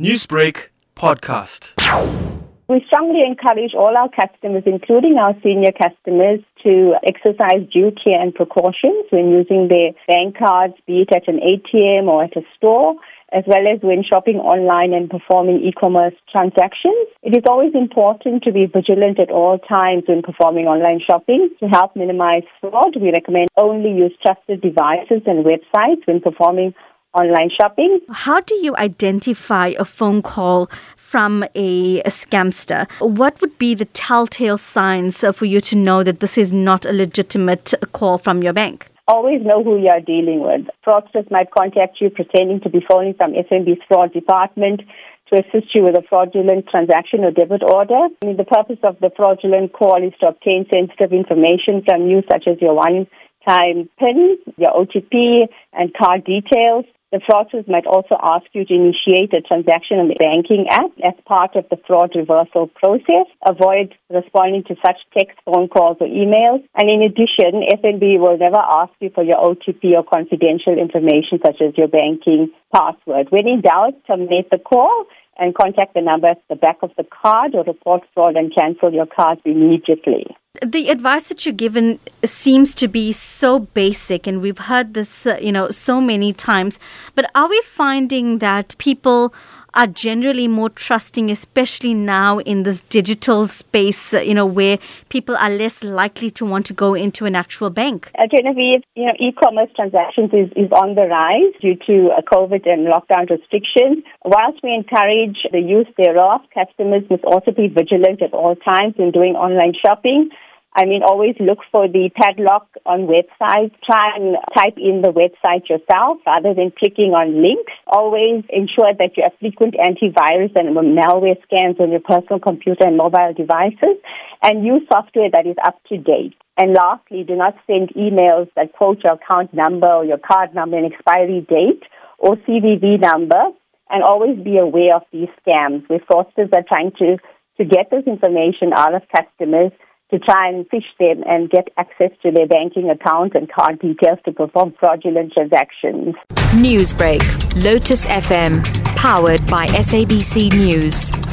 Newsbreak podcast. We strongly encourage all our customers, including our senior customers, to exercise due care and precautions when using their bank cards, be it at an ATM or at a store, as well as when shopping online and performing e-commerce transactions. It is always important to be vigilant at all times when performing online shopping. To help minimize fraud, we recommend only use trusted devices and websites when performing online shopping. How do you identify a phone call from a, a, scamster? What would be the telltale signs for you to know that this is not a legitimate call from your bank? Always know who you are dealing with. Fraudsters might contact you pretending to be phoning from FNB's fraud department to assist you with a fraudulent transaction or debit order. I mean, the purpose of the fraudulent call is to obtain sensitive information from you, such as your one time PIN, your OTP, and card details. The fraudsters might also ask you to initiate a transaction on the banking app as part of the fraud reversal process. Avoid responding to such text, phone calls, or emails. And in addition, FNB will never ask you for your OTP or confidential information such as your banking password. When in doubt, terminate the call and contact the number at the back of the card or report fraud and cancel your card immediately. The advice that you're given seems to be so basic, and we've heard this, uh, you know, so many times. But are we finding that people are generally more trusting, especially now in this digital space, uh, you know, where people are less likely to want to go into an actual bank? Uh, Genevieve, you know, e-commerce transactions is, is on the rise due to uh, COVID and lockdown restrictions. Whilst we encourage the use thereof, customers must also be vigilant at all times in doing online shopping. I mean, always look for the padlock on websites. Try and type in the website yourself rather than clicking on links. Always ensure that you have frequent antivirus and malware scans on your personal computer and mobile devices and use software that is up to date. And lastly, do not send emails that quote your account number or your card number and expiry date or CVV number. And always be aware of these scams where fraudsters are trying to, to get this information out of customers to try and phish them and get access to their banking account and card details to perform fraudulent transactions. Newsbreak, Lotus FM, powered by SABC News.